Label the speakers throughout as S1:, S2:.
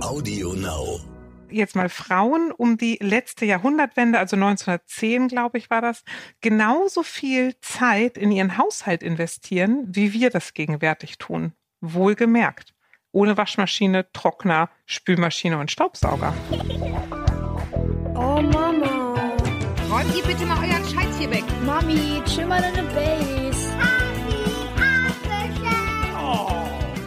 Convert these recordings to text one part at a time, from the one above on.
S1: Audio Now.
S2: Jetzt mal Frauen um die letzte Jahrhundertwende, also 1910, glaube ich, war das, genauso viel Zeit in ihren Haushalt investieren, wie wir das gegenwärtig tun. Wohlgemerkt. Ohne Waschmaschine, Trockner, Spülmaschine und Staubsauger.
S3: Oh Mama.
S4: Räumt ihr bitte mal euren Scheiß hier weg.
S3: Mami, chill mal deine Base.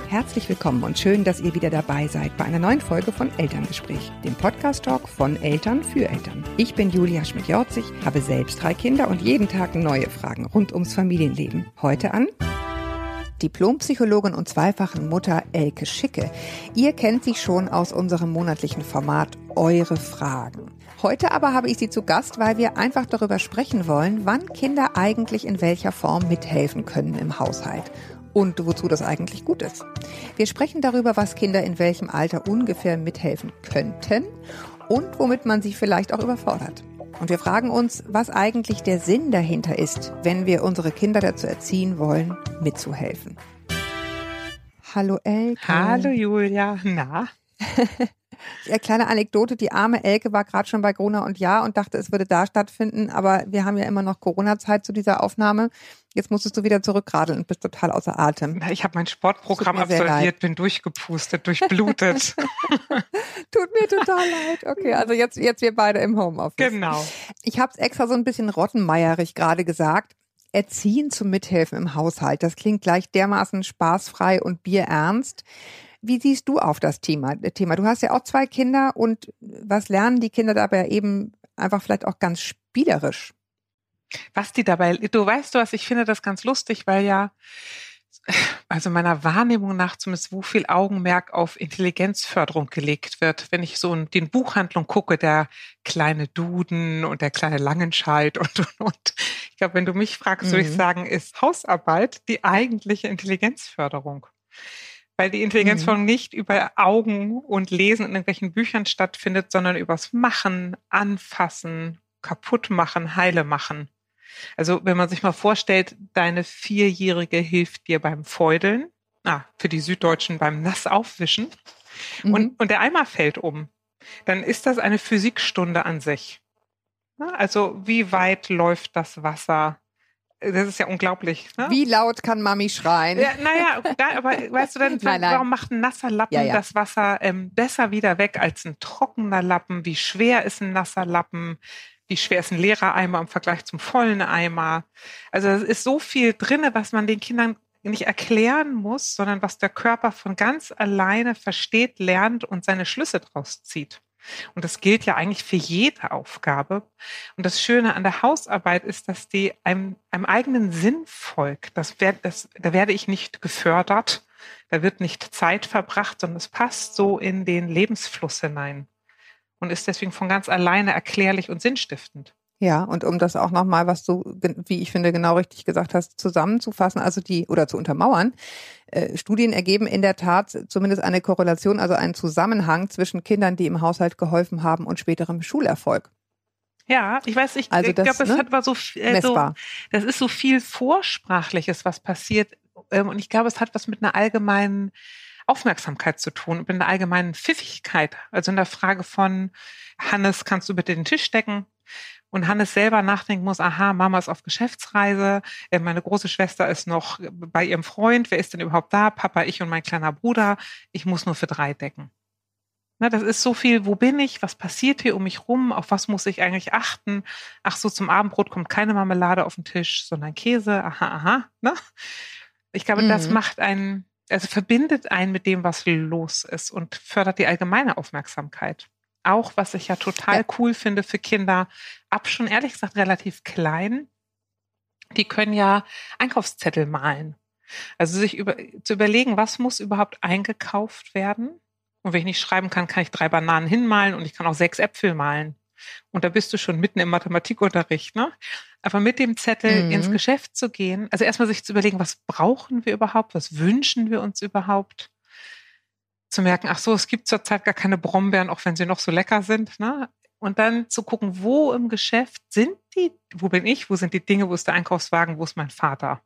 S5: Herzlich willkommen und schön, dass ihr wieder dabei seid bei einer neuen Folge von Elterngespräch, dem Podcast-Talk von Eltern für Eltern. Ich bin Julia Schmidt-Jorzig, habe selbst drei Kinder und jeden Tag neue Fragen rund ums Familienleben. Heute an Diplompsychologin und zweifachen Mutter Elke Schicke. Ihr kennt sie schon aus unserem monatlichen Format Eure Fragen. Heute aber habe ich sie zu Gast, weil wir einfach darüber sprechen wollen, wann Kinder eigentlich in welcher Form mithelfen können im Haushalt und wozu das eigentlich gut ist. Wir sprechen darüber, was Kinder in welchem Alter ungefähr mithelfen könnten und womit man sie vielleicht auch überfordert. Und wir fragen uns, was eigentlich der Sinn dahinter ist, wenn wir unsere Kinder dazu erziehen wollen, mitzuhelfen. Hallo Elke.
S2: Hallo Julia. Na?
S5: Eine kleine Anekdote, die arme Elke war gerade schon bei Gruner und Ja und dachte, es würde da stattfinden, aber wir haben ja immer noch Corona-Zeit zu dieser Aufnahme. Jetzt musstest du wieder zurückradeln und bist total außer Atem.
S2: Ich habe mein Sportprogramm absolviert, bin durchgepustet, durchblutet.
S5: Tut mir total leid. Okay, also jetzt, jetzt wir beide im Homeoffice.
S2: Genau.
S5: Ich habe es extra so ein bisschen rottenmeierig gerade gesagt. Erziehen zum Mithelfen im Haushalt. Das klingt gleich dermaßen spaßfrei und bierernst. Wie siehst du auf das Thema? Thema? Du hast ja auch zwei Kinder und was lernen die Kinder dabei eben einfach vielleicht auch ganz spielerisch?
S2: Was die dabei, du weißt du was, ich finde das ganz lustig, weil ja, also meiner Wahrnehmung nach zumindest, wo viel Augenmerk auf Intelligenzförderung gelegt wird. Wenn ich so in den Buchhandlung gucke, der kleine Duden und der kleine Langenscheid und, und, und. Ich glaube, wenn du mich fragst, mhm. würde ich mhm. sagen, ist Hausarbeit die eigentliche Intelligenzförderung weil die Intelligenzforschung mhm. nicht über Augen und Lesen in irgendwelchen Büchern stattfindet, sondern übers Machen, Anfassen, kaputt machen, heile machen. Also wenn man sich mal vorstellt, deine Vierjährige hilft dir beim Feudeln, ah, für die Süddeutschen beim Nassaufwischen mhm. und, und der Eimer fällt um, dann ist das eine Physikstunde an sich. Also wie weit läuft das Wasser das ist ja unglaublich. Ne?
S5: Wie laut kann Mami schreien?
S2: Ja, naja, da, aber weißt du dann, nein, nein. warum macht ein nasser Lappen ja, ja. das Wasser ähm, besser wieder weg als ein trockener Lappen? Wie schwer ist ein nasser Lappen? Wie schwer ist ein leerer Eimer im Vergleich zum vollen Eimer? Also es ist so viel drinne, was man den Kindern nicht erklären muss, sondern was der Körper von ganz alleine versteht, lernt und seine Schlüsse draus zieht. Und das gilt ja eigentlich für jede Aufgabe. Und das Schöne an der Hausarbeit ist, dass die einem, einem eigenen Sinn folgt. Das, werd, das, da werde ich nicht gefördert, da wird nicht Zeit verbracht, sondern es passt so in den Lebensfluss hinein und ist deswegen von ganz alleine erklärlich und sinnstiftend.
S5: Ja, und um das auch nochmal, was du, wie ich finde, genau richtig gesagt hast, zusammenzufassen, also die, oder zu untermauern, äh, Studien ergeben in der Tat zumindest eine Korrelation, also einen Zusammenhang zwischen Kindern, die im Haushalt geholfen haben und späterem Schulerfolg.
S2: Ja, ich weiß, ich, also ich glaube, es ne? hat war so, äh, so, das ist so viel Vorsprachliches, was passiert. Ähm, und ich glaube, es hat was mit einer allgemeinen Aufmerksamkeit zu tun, mit einer allgemeinen Pfiffigkeit. Also in der Frage von, Hannes, kannst du bitte den Tisch decken? Und Hannes selber nachdenken muss, aha, Mama ist auf Geschäftsreise, äh, meine große Schwester ist noch bei ihrem Freund, wer ist denn überhaupt da? Papa, ich und mein kleiner Bruder, ich muss nur für drei decken. Na, das ist so viel, wo bin ich, was passiert hier um mich rum, auf was muss ich eigentlich achten? Ach so, zum Abendbrot kommt keine Marmelade auf den Tisch, sondern Käse, aha, aha. Ne? Ich glaube, mhm. das macht einen, also verbindet einen mit dem, was los ist und fördert die allgemeine Aufmerksamkeit auch, was ich ja total ja. cool finde für Kinder, ab schon ehrlich gesagt relativ klein, die können ja Einkaufszettel malen. Also sich über, zu überlegen, was muss überhaupt eingekauft werden. Und wenn ich nicht schreiben kann, kann ich drei Bananen hinmalen und ich kann auch sechs Äpfel malen. Und da bist du schon mitten im Mathematikunterricht, ne? Aber mit dem Zettel mhm. ins Geschäft zu gehen, also erstmal sich zu überlegen, was brauchen wir überhaupt, was wünschen wir uns überhaupt? Zu merken, ach so, es gibt zurzeit gar keine Brombeeren, auch wenn sie noch so lecker sind. Ne? Und dann zu gucken, wo im Geschäft sind die, wo bin ich, wo sind die Dinge, wo ist der Einkaufswagen, wo ist mein Vater?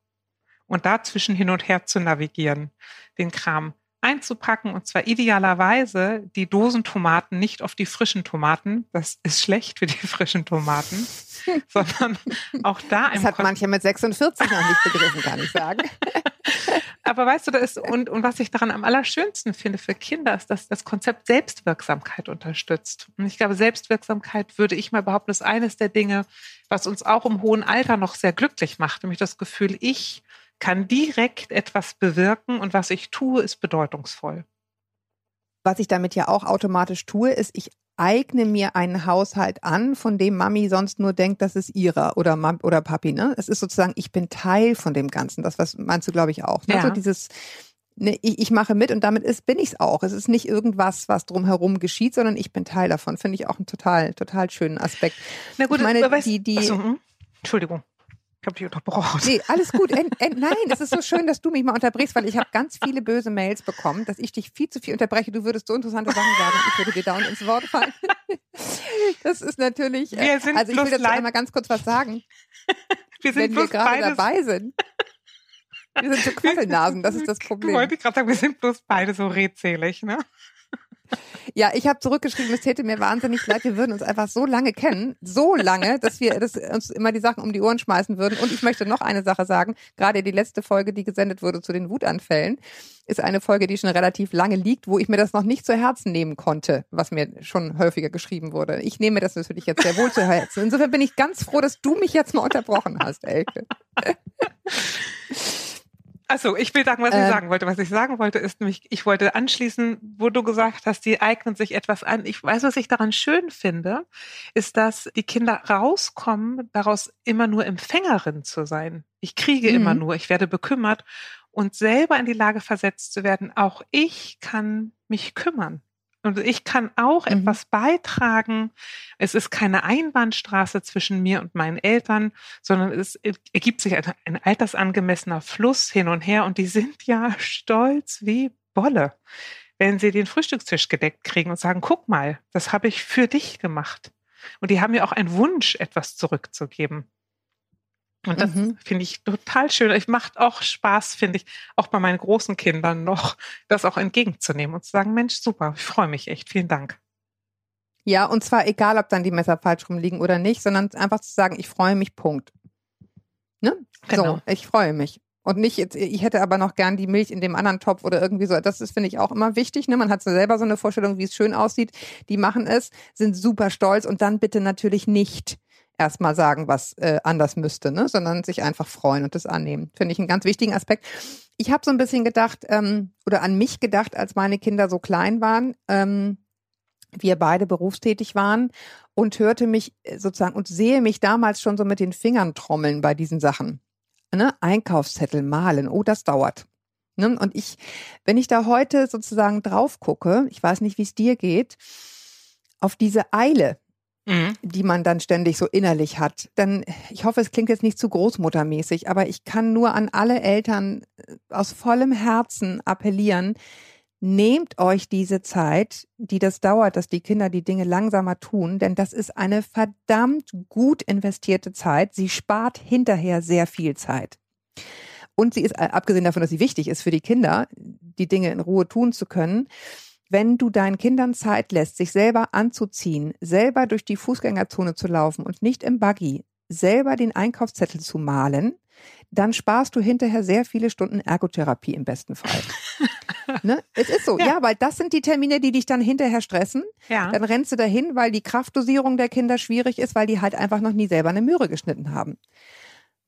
S2: Und dazwischen hin und her zu navigieren, den Kram einzupacken und zwar idealerweise die Dosentomaten nicht auf die frischen Tomaten. Das ist schlecht für die frischen Tomaten, sondern auch da.
S5: Das hat Kon manche mit 46 noch nicht begriffen, kann ich sagen.
S2: Aber weißt du, da ist, und, und was ich daran am allerschönsten finde für Kinder, ist, dass das Konzept Selbstwirksamkeit unterstützt. Und ich glaube, Selbstwirksamkeit würde ich mal behaupten, ist eines der Dinge, was uns auch im hohen Alter noch sehr glücklich macht. Nämlich das Gefühl, ich kann direkt etwas bewirken und was ich tue, ist bedeutungsvoll.
S5: Was ich damit ja auch automatisch tue, ist, ich eigne mir einen Haushalt an, von dem Mami sonst nur denkt, das ist ihrer oder Mam oder Papi. Ne? Es ist sozusagen, ich bin Teil von dem Ganzen. Das was meinst du, glaube ich, auch. Ne? Ja. So dieses, ne, ich, ich mache mit und damit ist, bin ich es auch. Es ist nicht irgendwas, was drumherum geschieht, sondern ich bin Teil davon. Finde ich auch einen total, total schönen Aspekt.
S2: Na gut, ich meine, weißt, die, die, achso, hm? Entschuldigung. Ich habe dich unterbrochen.
S5: Nee, alles gut. End, end, nein, es ist so schön, dass du mich mal unterbrichst, weil ich habe ganz viele böse Mails bekommen, dass ich dich viel zu viel unterbreche. Du würdest so interessante Sachen sagen, ich würde dir dauernd ins Wort fallen. Das ist natürlich.
S2: Wir sind
S5: also ich will dazu einmal ganz kurz was sagen.
S2: Wir sind
S5: wenn wir gerade dabei sind. Wir sind so Quasselnasen, das ist das Problem.
S2: Wollte ich gerade sagen, wir sind bloß beide so redselig, ne?
S5: Ja, ich habe zurückgeschrieben, es täte mir wahnsinnig leid, wir würden uns einfach so lange kennen, so lange, dass wir dass uns immer die Sachen um die Ohren schmeißen würden. Und ich möchte noch eine Sache sagen, gerade die letzte Folge, die gesendet wurde zu den Wutanfällen, ist eine Folge, die schon relativ lange liegt, wo ich mir das noch nicht zu Herzen nehmen konnte, was mir schon häufiger geschrieben wurde. Ich nehme das natürlich jetzt sehr wohl zu Herzen. Insofern bin ich ganz froh, dass du mich jetzt mal unterbrochen hast, Elke.
S2: Also, ich will sagen, was ähm, ich sagen wollte. Was ich sagen wollte, ist nämlich, ich wollte anschließen, wo du gesagt hast, die eignen sich etwas an. Ich weiß, was ich daran schön finde, ist, dass die Kinder rauskommen, daraus immer nur Empfängerin zu sein. Ich kriege mhm. immer nur, ich werde bekümmert und selber in die Lage versetzt zu werden, auch ich kann mich kümmern. Und ich kann auch mhm. etwas beitragen. Es ist keine Einbahnstraße zwischen mir und meinen Eltern, sondern es ergibt sich ein, ein altersangemessener Fluss hin und her. Und die sind ja stolz wie Bolle, wenn sie den Frühstückstisch gedeckt kriegen und sagen, guck mal, das habe ich für dich gemacht. Und die haben ja auch einen Wunsch, etwas zurückzugeben. Und das mhm. finde ich total schön. Es macht auch Spaß, finde ich, auch bei meinen großen Kindern noch, das auch entgegenzunehmen und zu sagen, Mensch, super, ich freue mich echt, vielen Dank.
S5: Ja, und zwar egal, ob dann die Messer falsch rumliegen oder nicht, sondern einfach zu sagen, ich freue mich, Punkt. Ne? Genau. So, ich freue mich. Und nicht jetzt, ich hätte aber noch gern die Milch in dem anderen Topf oder irgendwie so. Das ist, finde ich, auch immer wichtig. Ne? Man hat so selber so eine Vorstellung, wie es schön aussieht. Die machen es, sind super stolz und dann bitte natürlich nicht erstmal sagen, was äh, anders müsste, ne? sondern sich einfach freuen und das annehmen. Finde ich einen ganz wichtigen Aspekt. Ich habe so ein bisschen gedacht ähm, oder an mich gedacht, als meine Kinder so klein waren, ähm, wir beide berufstätig waren und hörte mich äh, sozusagen und sehe mich damals schon so mit den Fingern trommeln bei diesen Sachen. Ne? Einkaufszettel malen, oh, das dauert. Ne? Und ich, wenn ich da heute sozusagen drauf gucke, ich weiß nicht, wie es dir geht, auf diese Eile, mhm. die man dann ständig so innerlich hat. Dann, ich hoffe, es klingt jetzt nicht zu großmuttermäßig, aber ich kann nur an alle Eltern äh, aus vollem Herzen appellieren, nehmt euch diese Zeit, die das dauert, dass die Kinder die Dinge langsamer tun, denn das ist eine verdammt gut investierte Zeit. Sie spart hinterher sehr viel Zeit. Und sie ist, äh, abgesehen davon, dass sie wichtig ist für die Kinder, die Dinge in Ruhe tun zu können, wenn du deinen Kindern Zeit lässt, sich selber anzuziehen, selber durch die Fußgängerzone zu laufen und nicht im Buggy, selber den Einkaufszettel zu malen, dann sparst du hinterher sehr viele Stunden Ergotherapie im besten Fall. ne? Es ist so, ja. ja. weil das sind die Termine, die dich dann hinterher stressen. Ja. Dann rennst du dahin, weil die Kraftdosierung der Kinder schwierig ist, weil die halt einfach noch nie selber eine Möhre geschnitten haben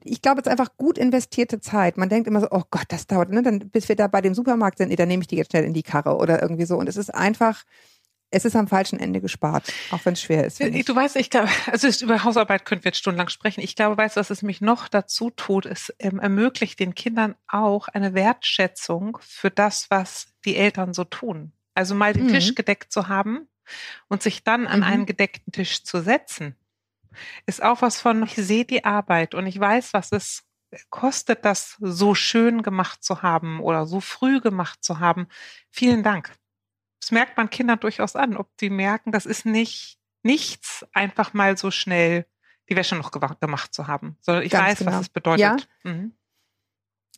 S5: ich glaube, es ist einfach gut investierte Zeit. Man denkt immer so, oh Gott, das dauert, ne? Dann, bis wir da bei dem Supermarkt sind, nee, dann nehme ich die jetzt schnell in die Karre oder irgendwie so. Und es ist einfach, es ist am falschen Ende gespart, auch wenn es schwer ist.
S2: Du weißt, ich glaube, also über Hausarbeit könnten wir jetzt stundenlang sprechen. Ich glaube, weißt du, was es mich noch dazu tut, es ähm, ermöglicht den Kindern auch eine Wertschätzung für das, was die Eltern so tun. Also mal den mhm. Tisch gedeckt zu haben und sich dann an mhm. einen gedeckten Tisch zu setzen ist auch was von, ich sehe die Arbeit und ich weiß, was es kostet, das so schön gemacht zu haben oder so früh gemacht zu haben. Vielen Dank. Das merkt man Kindern durchaus an, ob die merken, das ist nicht nichts, einfach mal so schnell die Wäsche noch gemacht zu haben, sondern ich Ganz weiß, genau. was es bedeutet.
S5: Ja.
S2: Mhm.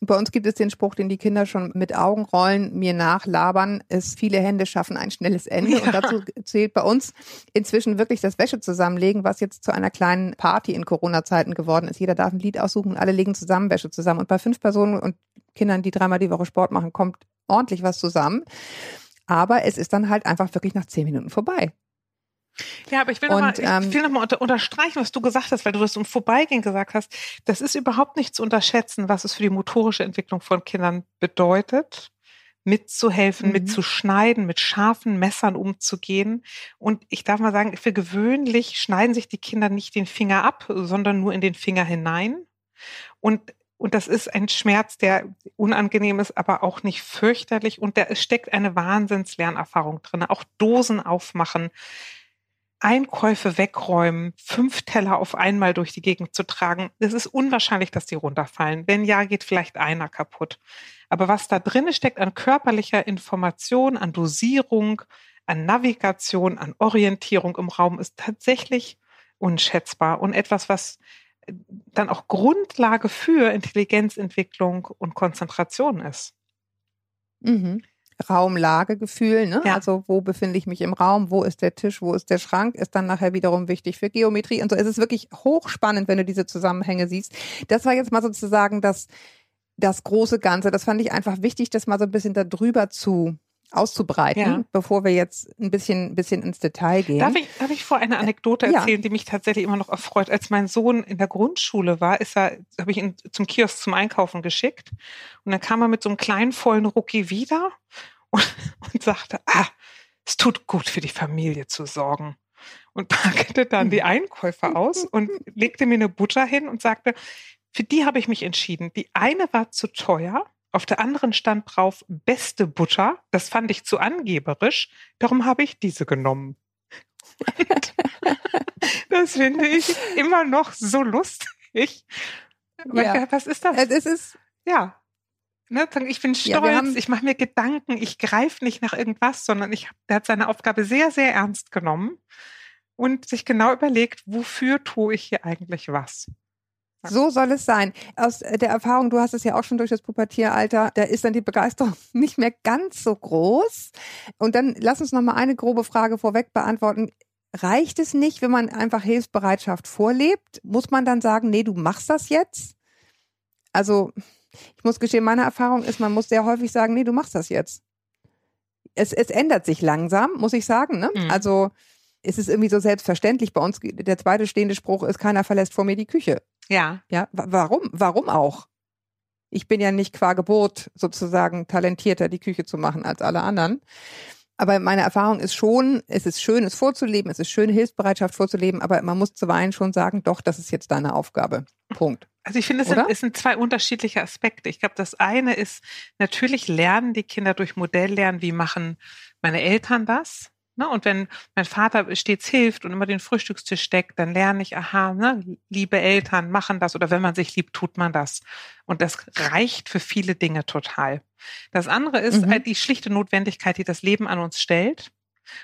S5: Bei uns gibt es den Spruch, den die Kinder schon mit Augenrollen mir nachlabern, ist viele Hände schaffen ein schnelles Ende. Ja. Und dazu zählt bei uns inzwischen wirklich das Wäsche zusammenlegen, was jetzt zu einer kleinen Party in Corona-Zeiten geworden ist. Jeder darf ein Lied aussuchen und alle legen zusammen Wäsche zusammen. Und bei fünf Personen und Kindern, die dreimal die Woche Sport machen, kommt ordentlich was zusammen. Aber es ist dann halt einfach wirklich nach zehn Minuten vorbei.
S2: Ja, aber ich will nochmal ähm, noch mal unter, unterstreichen, was du gesagt hast, weil du das im Vorbeigehen gesagt hast. Das ist überhaupt nicht zu unterschätzen, was es für die motorische Entwicklung von Kindern bedeutet, mitzuhelfen, mhm. mitzuschneiden, mit scharfen Messern umzugehen. Und ich darf mal sagen, für gewöhnlich schneiden sich die Kinder nicht den Finger ab, sondern nur in den Finger hinein. Und und das ist ein Schmerz, der unangenehm ist, aber auch nicht fürchterlich. Und da steckt eine Wahnsinnslernerfahrung drin. Auch Dosen aufmachen, Einkäufe wegräumen, fünf Teller auf einmal durch die Gegend zu tragen, es ist unwahrscheinlich, dass die runterfallen. Wenn ja, geht vielleicht einer kaputt. Aber was da drin steckt an körperlicher Information, an Dosierung, an Navigation, an Orientierung im Raum, ist tatsächlich unschätzbar und etwas, was dann auch Grundlage für Intelligenzentwicklung und Konzentration ist.
S5: Mhm. Raumlagegefühl, ne? Ja. Also wo befinde ich mich im Raum, wo ist der Tisch, wo ist der Schrank, ist dann nachher wiederum wichtig für Geometrie und so. Es ist wirklich hochspannend, wenn du diese Zusammenhänge siehst. Das war jetzt mal sozusagen das, das große Ganze. Das fand ich einfach wichtig, das mal so ein bisschen darüber zu auszubreiten, ja. bevor wir jetzt ein bisschen, bisschen ins Detail gehen.
S2: Darf ich, darf ich vor eine Anekdote erzählen, ja. die mich tatsächlich immer noch erfreut? Als mein Sohn in der Grundschule war, ist er, habe ich ihn zum Kiosk zum Einkaufen geschickt und dann kam er mit so einem kleinen vollen Rucki wieder und, und sagte, ah, es tut gut für die Familie zu sorgen und packte dann die Einkäufe aus und legte mir eine Butter hin und sagte, für die habe ich mich entschieden. Die eine war zu teuer auf der anderen stand drauf beste Butter. Das fand ich zu angeberisch. Darum habe ich diese genommen. das finde ich immer noch so lustig. Ja. Was ist das?
S5: Es ist
S2: ja. Ne, ich bin stolz, ja, ich mache mir Gedanken, ich greife nicht nach irgendwas, sondern ich, der hat seine Aufgabe sehr, sehr ernst genommen und sich genau überlegt, wofür tue ich hier eigentlich was.
S5: So soll es sein. Aus der Erfahrung, du hast es ja auch schon durch das Pubertieralter, da ist dann die Begeisterung nicht mehr ganz so groß. Und dann lass uns noch mal eine grobe Frage vorweg beantworten. Reicht es nicht, wenn man einfach Hilfsbereitschaft vorlebt? Muss man dann sagen, nee, du machst das jetzt? Also, ich muss gestehen, meine Erfahrung ist, man muss sehr häufig sagen, nee, du machst das jetzt. Es, es ändert sich langsam, muss ich sagen. Ne? Mhm. Also, es ist irgendwie so selbstverständlich. Bei uns, der zweite stehende Spruch ist, keiner verlässt vor mir die Küche.
S2: Ja.
S5: Ja, warum? Warum auch? Ich bin ja nicht qua Geburt sozusagen talentierter, die Küche zu machen als alle anderen. Aber meine Erfahrung ist schon, es ist schön, es vorzuleben, es ist schön, Hilfsbereitschaft vorzuleben, aber man muss zuweilen schon sagen, doch, das ist jetzt deine Aufgabe. Punkt.
S2: Also ich finde, es sind, es sind zwei unterschiedliche Aspekte. Ich glaube, das eine ist, natürlich lernen die Kinder durch Modelllernen, wie machen meine Eltern das? Ne? Und wenn mein Vater stets hilft und immer den Frühstückstisch deckt, dann lerne ich, aha, ne, liebe Eltern machen das oder wenn man sich liebt, tut man das. Und das reicht für viele Dinge total. Das andere ist mhm. die schlichte Notwendigkeit, die das Leben an uns stellt.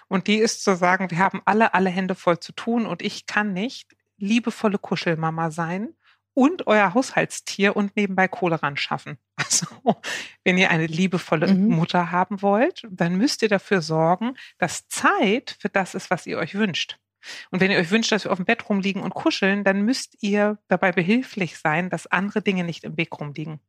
S2: Und die ist zu sagen, wir haben alle, alle Hände voll zu tun und ich kann nicht liebevolle Kuschelmama sein und euer Haushaltstier und nebenbei Kohle ran schaffen. Also, wenn ihr eine liebevolle mhm. Mutter haben wollt, dann müsst ihr dafür sorgen, dass Zeit für das ist, was ihr euch wünscht. Und wenn ihr euch wünscht, dass wir auf dem Bett rumliegen und kuscheln, dann müsst ihr dabei behilflich sein, dass andere Dinge nicht im Weg rumliegen.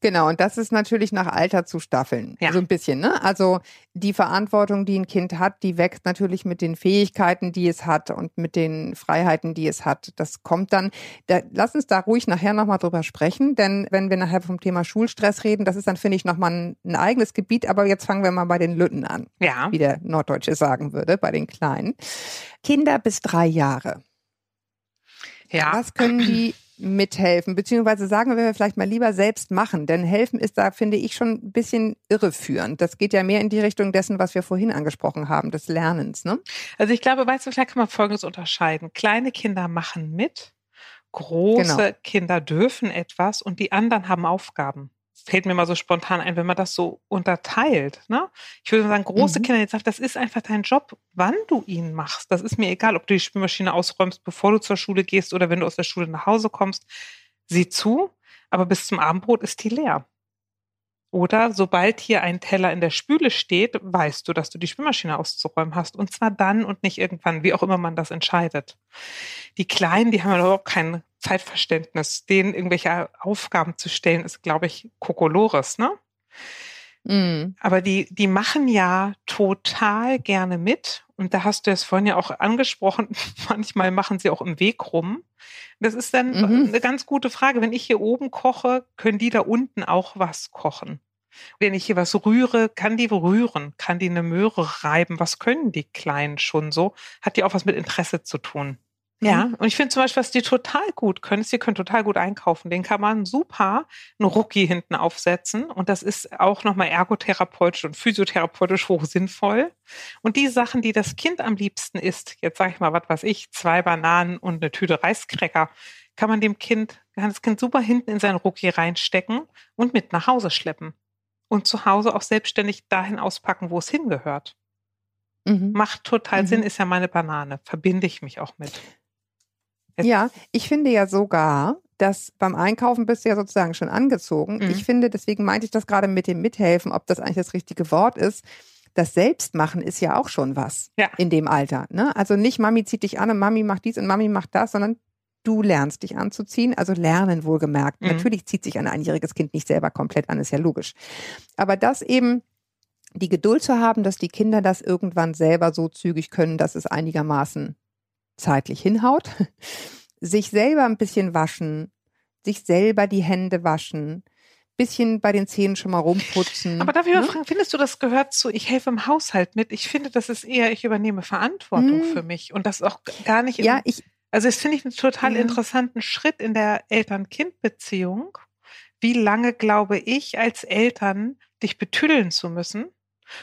S5: Genau, und das ist natürlich nach Alter zu staffeln. Ja. So ein bisschen, ne? Also die Verantwortung, die ein Kind hat, die wächst natürlich mit den Fähigkeiten, die es hat und mit den Freiheiten, die es hat. Das kommt dann, da, lass uns da ruhig nachher nochmal drüber sprechen, denn wenn wir nachher vom Thema Schulstress reden, das ist dann, finde ich, nochmal ein, ein eigenes Gebiet, aber jetzt fangen wir mal bei den Lütten an. Ja. Wie der Norddeutsche sagen würde, bei den Kleinen. Kinder bis drei Jahre. Ja. Was können die mithelfen? Beziehungsweise sagen wir vielleicht mal lieber selbst machen, denn helfen ist da, finde ich, schon ein bisschen irreführend. Das geht ja mehr in die Richtung dessen, was wir vorhin angesprochen haben, des Lernens. Ne?
S2: Also ich glaube, weißt du, vielleicht kann man Folgendes unterscheiden. Kleine Kinder machen mit, große genau. Kinder dürfen etwas und die anderen haben Aufgaben fällt mir mal so spontan ein, wenn man das so unterteilt. Ne? Ich würde sagen, große mhm. Kinder, jetzt sagt, das ist einfach dein Job, wann du ihn machst. Das ist mir egal, ob du die Spülmaschine ausräumst, bevor du zur Schule gehst oder wenn du aus der Schule nach Hause kommst. Sieh zu. aber bis zum Abendbrot ist die leer. Oder sobald hier ein Teller in der Spüle steht, weißt du, dass du die Spülmaschine auszuräumen hast. Und zwar dann und nicht irgendwann, wie auch immer man das entscheidet. Die Kleinen, die haben ja überhaupt kein Zeitverständnis. Denen irgendwelche Aufgaben zu stellen, ist, glaube ich, Kokolores, ne? Mm. Aber die, die machen ja total gerne mit. Und da hast du es vorhin ja auch angesprochen. Manchmal machen sie auch im Weg rum. Das ist dann mhm. eine ganz gute Frage. Wenn ich hier oben koche, können die da unten auch was kochen? Wenn ich hier was rühre, kann die rühren? Kann die eine Möhre reiben? Was können die Kleinen schon so? Hat die auch was mit Interesse zu tun? Ja, mhm. und ich finde zum Beispiel, was die total gut können, ist, die können total gut einkaufen. Den kann man super einen Rucki hinten aufsetzen. Und das ist auch nochmal ergotherapeutisch und physiotherapeutisch hoch sinnvoll. Und die Sachen, die das Kind am liebsten isst, jetzt sage ich mal, was weiß ich, zwei Bananen und eine Tüte Reiskräcker, kann man dem Kind, kann das Kind super hinten in seinen Rucki reinstecken und mit nach Hause schleppen und zu Hause auch selbstständig dahin auspacken, wo es hingehört. Mhm. Macht total mhm. Sinn, ist ja meine Banane. Verbinde ich mich auch mit.
S5: Jetzt ja, ich finde ja sogar, dass beim Einkaufen bist du ja sozusagen schon angezogen. Mhm. Ich finde, deswegen meinte ich das gerade mit dem Mithelfen, ob das eigentlich das richtige Wort ist. Das Selbstmachen ist ja auch schon was ja. in dem Alter. Ne? Also nicht Mami zieht dich an und Mami macht dies und Mami macht das, sondern du lernst dich anzuziehen, also lernen wohlgemerkt. Mhm. Natürlich zieht sich ein einjähriges Kind nicht selber komplett an, ist ja logisch. Aber das eben die Geduld zu haben, dass die Kinder das irgendwann selber so zügig können, dass es einigermaßen zeitlich hinhaut, sich selber ein bisschen waschen, sich selber die Hände waschen, bisschen bei den Zähnen schon mal rumputzen.
S2: Aber darf ich mal ne? fragen, findest du, das gehört zu, ich helfe im Haushalt mit? Ich finde, das ist eher, ich übernehme Verantwortung hm. für mich und das auch gar nicht.
S5: Ja, ich,
S2: also das finde ich einen total ja. interessanten Schritt in der Eltern-Kind-Beziehung. Wie lange glaube ich als Eltern, dich betüdeln zu müssen?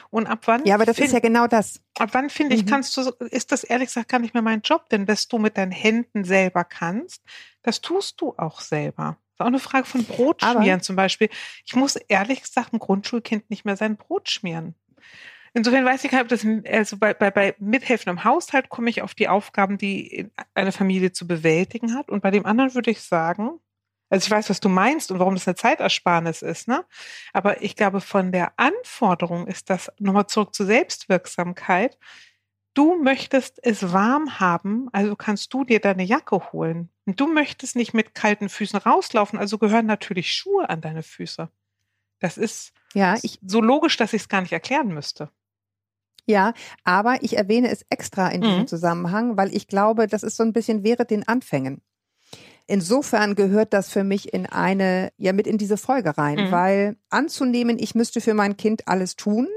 S2: Und ab wann?
S5: Ja, aber das find, ist ja genau das.
S2: Ab wann finde ich, mhm. kannst du, ist das ehrlich gesagt gar nicht mehr mein Job, denn dass du mit deinen Händen selber kannst, das tust du auch selber. Das ist auch eine Frage von Brotschmieren aber, zum Beispiel. Ich muss ehrlich gesagt ein Grundschulkind nicht mehr sein Brot schmieren. Insofern weiß ich gar nicht, ob das, also bei, bei, bei Mithelfen im Haushalt komme ich auf die Aufgaben, die eine Familie zu bewältigen hat. Und bei dem anderen würde ich sagen, also ich weiß, was du meinst und warum das eine Zeitersparnis ist, ne? Aber ich glaube, von der Anforderung ist das nochmal zurück zur Selbstwirksamkeit. Du möchtest es warm haben, also kannst du dir deine Jacke holen. Und du möchtest nicht mit kalten Füßen rauslaufen, also gehören natürlich Schuhe an deine Füße. Das ist ja, ich, so logisch, dass ich es gar nicht erklären müsste.
S5: Ja, aber ich erwähne es extra in diesem mhm. Zusammenhang, weil ich glaube, das ist so ein bisschen während den Anfängen. Insofern gehört das für mich in eine, ja, mit in diese Folge rein, mhm. weil anzunehmen, ich müsste für mein Kind alles tun,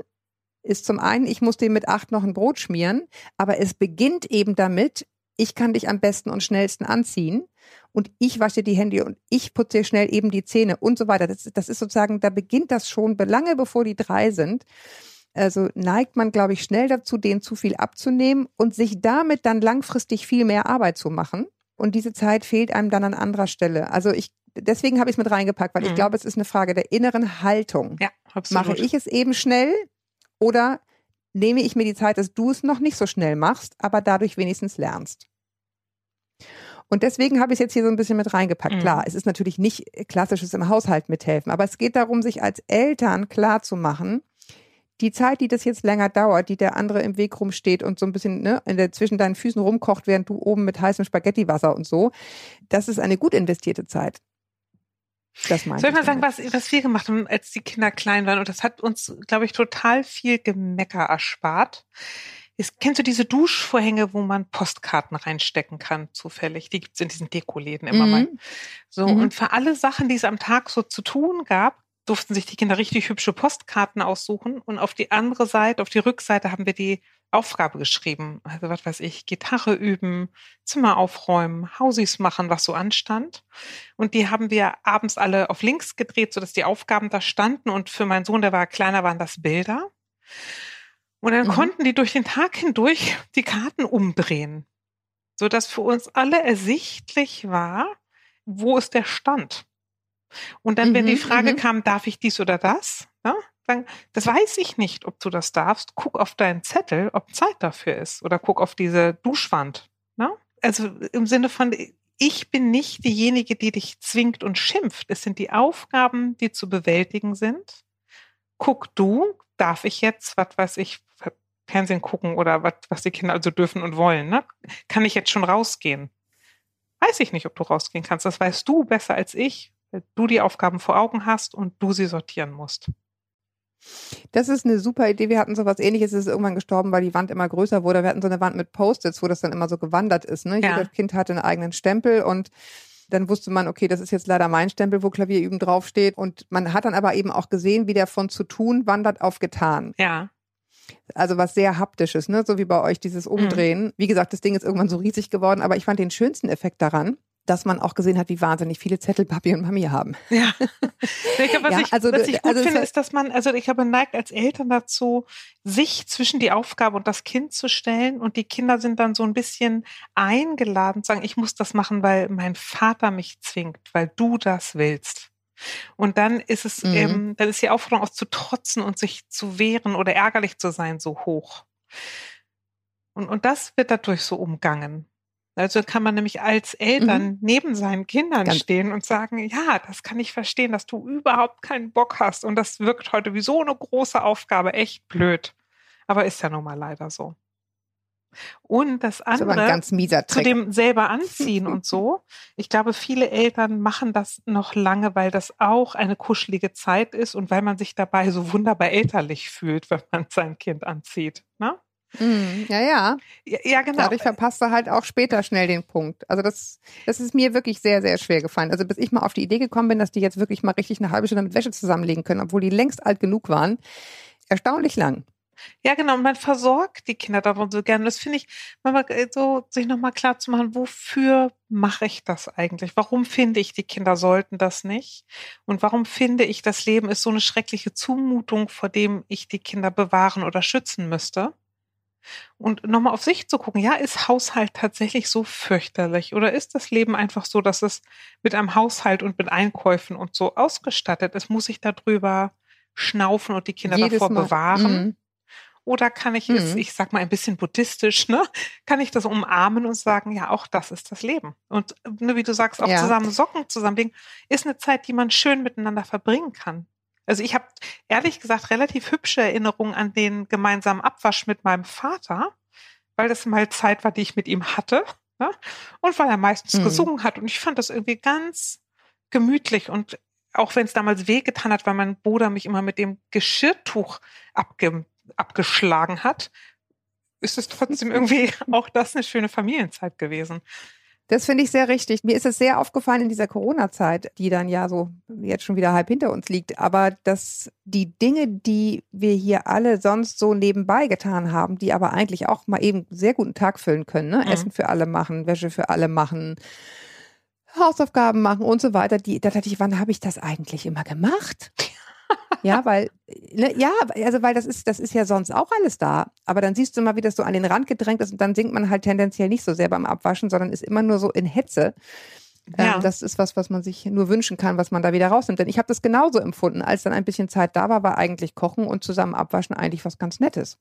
S5: ist zum einen, ich muss dem mit acht noch ein Brot schmieren, aber es beginnt eben damit, ich kann dich am besten und schnellsten anziehen und ich wasche die Hände und ich putze schnell eben die Zähne und so weiter. Das, das ist sozusagen, da beginnt das schon lange bevor die drei sind. Also neigt man, glaube ich, schnell dazu, denen zu viel abzunehmen und sich damit dann langfristig viel mehr Arbeit zu machen. Und diese Zeit fehlt einem dann an anderer Stelle. Also ich, deswegen habe ich es mit reingepackt, weil mhm. ich glaube, es ist eine Frage der inneren Haltung. Ja, absolut. Mache ich es eben schnell oder nehme ich mir die Zeit, dass du es noch nicht so schnell machst, aber dadurch wenigstens lernst? Und deswegen habe ich es jetzt hier so ein bisschen mit reingepackt. Mhm. Klar, es ist natürlich nicht klassisches im Haushalt mithelfen, aber es geht darum, sich als Eltern klar zu machen, die Zeit, die das jetzt länger dauert, die der andere im Weg rumsteht und so ein bisschen ne, in der, zwischen deinen Füßen rumkocht, während du oben mit heißem Spaghettiwasser und so, das ist eine gut investierte Zeit.
S2: Das meine Soll ich mal sagen, was, was wir gemacht haben, als die Kinder klein waren? Und das hat uns, glaube ich, total viel Gemecker erspart. Ist, kennst du diese Duschvorhänge, wo man Postkarten reinstecken kann, zufällig? Die gibt's in diesen Dekoläden immer mhm. mal. So, mhm. und für alle Sachen, die es am Tag so zu tun gab, durften sich die Kinder richtig hübsche Postkarten aussuchen. Und auf die andere Seite, auf die Rückseite haben wir die Aufgabe geschrieben. Also was weiß ich, Gitarre üben, Zimmer aufräumen, Hausis machen, was so anstand. Und die haben wir abends alle auf links gedreht, sodass die Aufgaben da standen. Und für meinen Sohn, der war kleiner, waren das Bilder. Und dann mhm. konnten die durch den Tag hindurch die Karten umdrehen, sodass für uns alle ersichtlich war, wo ist der Stand. Und dann, mhm, wenn die mhm, Frage mhm. kam, darf ich dies oder das? Ja, dann, das weiß ich nicht, ob du das darfst. Guck auf deinen Zettel, ob Zeit dafür ist. Oder guck auf diese Duschwand. Ne? Also im Sinne von, ich bin nicht diejenige, die dich zwingt und schimpft. Es sind die Aufgaben, die zu bewältigen sind. Guck du, darf ich jetzt, was weiß ich, Fernsehen gucken oder was, was die Kinder also dürfen und wollen. Ne? Kann ich jetzt schon rausgehen? Weiß ich nicht, ob du rausgehen kannst. Das weißt du besser als ich, du die Aufgaben vor Augen hast und du sie sortieren musst.
S5: Das ist eine super Idee. Wir hatten sowas ähnliches, es ist irgendwann gestorben, weil die Wand immer größer wurde. Wir hatten so eine Wand mit Post-its, wo das dann immer so gewandert ist. Ne? Ja. Jedes Kind hatte einen eigenen Stempel und dann wusste man, okay, das ist jetzt leider mein Stempel, wo Klavierüben draufsteht. Und man hat dann aber eben auch gesehen, wie der von zu tun wandert auf getan.
S2: Ja.
S5: Also was sehr haptisches, ne? So wie bei euch dieses Umdrehen. Mhm. Wie gesagt, das Ding ist irgendwann so riesig geworden, aber ich fand den schönsten Effekt daran, dass man auch gesehen hat, wie wahnsinnig viele Zettel Papi und Mami haben.
S2: Ja. Ich glaube, was, ja, ich, also, was ich gut also finde, ist, dass man, also ich habe neigt als Eltern dazu, sich zwischen die Aufgabe und das Kind zu stellen und die Kinder sind dann so ein bisschen eingeladen zu sagen, ich muss das machen, weil mein Vater mich zwingt, weil du das willst. Und dann ist es, mhm. ähm, dann ist die Aufforderung auch zu trotzen und sich zu wehren oder ärgerlich zu sein so hoch. Und, und das wird dadurch so umgangen. Also kann man nämlich als Eltern mhm. neben seinen Kindern Ganz stehen und sagen, ja, das kann ich verstehen, dass du überhaupt keinen Bock hast und das wirkt heute wie so eine große Aufgabe, echt blöd. Aber ist ja nun mal leider so. Und das andere,
S5: das
S2: zu dem selber anziehen und so. Ich glaube, viele Eltern machen das noch lange, weil das auch eine kuschelige Zeit ist und weil man sich dabei so wunderbar elterlich fühlt, wenn man sein Kind anzieht. Ne?
S5: Mm, ja, ja, ja. Ja, genau. Dadurch verpasst du halt auch später schnell den Punkt. Also das, das ist mir wirklich sehr, sehr schwer gefallen. Also bis ich mal auf die Idee gekommen bin, dass die jetzt wirklich mal richtig eine halbe Stunde mit Wäsche zusammenlegen können, obwohl die längst alt genug waren. Erstaunlich lang.
S2: Ja, genau. Und man versorgt die Kinder davon so gerne. Das finde ich, mal so sich nochmal klar zu machen, wofür mache ich das eigentlich? Warum finde ich, die Kinder sollten das nicht? Und warum finde ich, das Leben ist so eine schreckliche Zumutung, vor dem ich die Kinder bewahren oder schützen müsste? Und nochmal auf sich zu gucken, ja, ist Haushalt tatsächlich so fürchterlich oder ist das Leben einfach so, dass es mit einem Haushalt und mit Einkäufen und so ausgestattet ist? Muss ich darüber schnaufen und die Kinder Jedes davor Mal. bewahren? Mhm. Oder kann ich es, mhm. ich sag mal ein bisschen buddhistisch, ne, kann ich das umarmen und sagen, ja, auch das ist das Leben. Und ne, wie du sagst, auch ja. zusammen Socken zusammenlegen, ist eine Zeit, die man schön miteinander verbringen kann. Also ich habe ehrlich gesagt relativ hübsche Erinnerungen an den gemeinsamen Abwasch mit meinem Vater, weil das mal Zeit war, die ich mit ihm hatte. Ne? Und weil er meistens mhm. gesungen hat. Und ich fand das irgendwie ganz gemütlich. Und auch wenn es damals wehgetan hat, weil mein Bruder mich immer mit dem Geschirrtuch abge abgeschlagen hat, ist es trotzdem irgendwie auch das eine schöne Familienzeit gewesen.
S5: Das finde ich sehr richtig. Mir ist es sehr aufgefallen in dieser Corona-Zeit, die dann ja so jetzt schon wieder halb hinter uns liegt, aber dass die Dinge, die wir hier alle sonst so nebenbei getan haben, die aber eigentlich auch mal eben sehr guten Tag füllen können, ne? Mhm. Essen für alle machen, Wäsche für alle machen, Hausaufgaben machen und so weiter, die, da dachte ich, wann habe ich das eigentlich immer gemacht? Ja, weil, ne, ja, also weil das ist, das ist ja sonst auch alles da. Aber dann siehst du mal, wie das so an den Rand gedrängt ist und dann sinkt man halt tendenziell nicht so sehr beim Abwaschen, sondern ist immer nur so in Hetze. Ja. Ähm, das ist was, was man sich nur wünschen kann, was man da wieder rausnimmt. Denn ich habe das genauso empfunden. Als dann ein bisschen Zeit da war, war eigentlich Kochen und zusammen abwaschen eigentlich was ganz Nettes.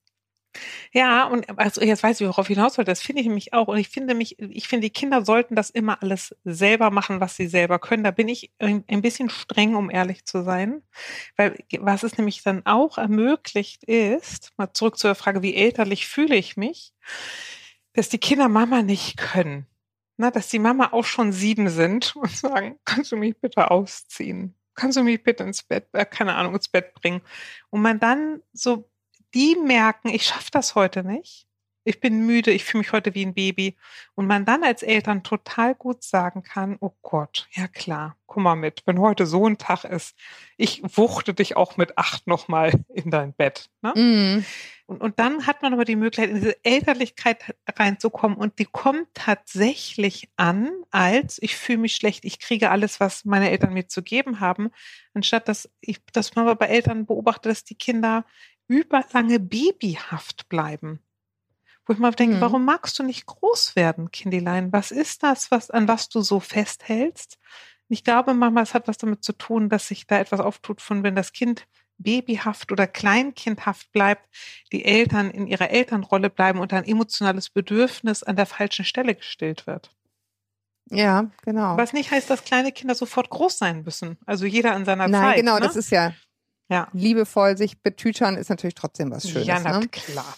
S2: Ja, und also jetzt weiß ich, worauf ich hinaus wollte. Das finde ich nämlich auch. Und ich finde mich, ich finde, die Kinder sollten das immer alles selber machen, was sie selber können. Da bin ich ein, bisschen streng, um ehrlich zu sein. Weil was es nämlich dann auch ermöglicht ist, mal zurück zur Frage, wie elterlich fühle ich mich, dass die Kinder Mama nicht können. Na, dass die Mama auch schon sieben sind und sagen, kannst du mich bitte ausziehen? Kannst du mich bitte ins Bett, äh, keine Ahnung, ins Bett bringen? Und man dann so die merken, ich schaffe das heute nicht. Ich bin müde, ich fühle mich heute wie ein Baby. Und man dann als Eltern total gut sagen kann, oh Gott, ja klar, guck mal mit, wenn heute so ein Tag ist, ich wuchte dich auch mit acht nochmal in dein Bett. Ne? Mm. Und, und dann hat man aber die Möglichkeit, in diese Elterlichkeit reinzukommen und die kommt tatsächlich an, als ich fühle mich schlecht, ich kriege alles, was meine Eltern mir zu geben haben, anstatt dass ich, dass man aber bei Eltern beobachtet, dass die Kinder überlange babyhaft bleiben. Wo ich mal denke, mhm. warum magst du nicht groß werden, Kindilein? Was ist das, was, an was du so festhältst? Ich glaube, manchmal, es hat was damit zu tun, dass sich da etwas auftut von, wenn das Kind babyhaft oder kleinkindhaft bleibt, die Eltern in ihrer Elternrolle bleiben und ein emotionales Bedürfnis an der falschen Stelle gestillt wird.
S5: Ja, genau.
S2: Was nicht heißt, dass kleine Kinder sofort groß sein müssen. Also jeder in seiner
S5: Nein,
S2: Zeit.
S5: Nein, genau,
S2: ne?
S5: das ist ja, ja liebevoll sich betütern ist natürlich trotzdem was Schönes. Ja, na
S2: ne? klar.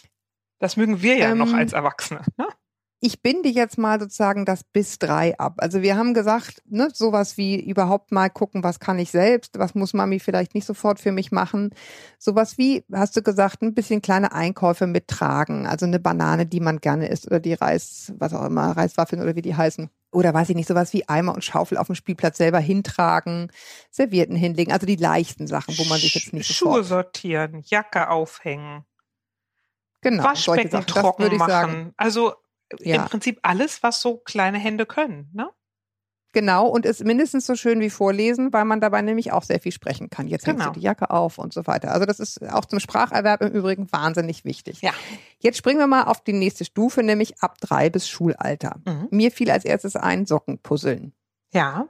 S2: Das mögen wir ja ähm, noch als Erwachsene. Ne?
S5: Ich binde jetzt mal sozusagen das bis drei ab. Also wir haben gesagt, ne, sowas wie überhaupt mal gucken, was kann ich selbst, was muss Mami vielleicht nicht sofort für mich machen. Sowas wie, hast du gesagt, ein bisschen kleine Einkäufe mittragen. Also eine Banane, die man gerne isst oder die Reis, was auch immer, Reiswaffeln oder wie die heißen. Oder weiß ich nicht, sowas wie Eimer und Schaufel auf dem Spielplatz selber hintragen, Servierten hinlegen. Also die leichten Sachen, wo man sich jetzt nicht
S2: Schuhe sofort sortieren, Jacke aufhängen.
S5: Genau,
S2: Waschbecken trocken machen. Sagen. Also ja. im Prinzip alles, was so kleine Hände können, ne?
S5: Genau, und ist mindestens so schön wie vorlesen, weil man dabei nämlich auch sehr viel sprechen kann. Jetzt genau. hängst du die Jacke auf und so weiter. Also das ist auch zum Spracherwerb im Übrigen wahnsinnig wichtig.
S2: Ja.
S5: Jetzt springen wir mal auf die nächste Stufe, nämlich ab drei bis Schulalter. Mhm. Mir fiel als erstes ein Sockenpuzzeln.
S2: Ja.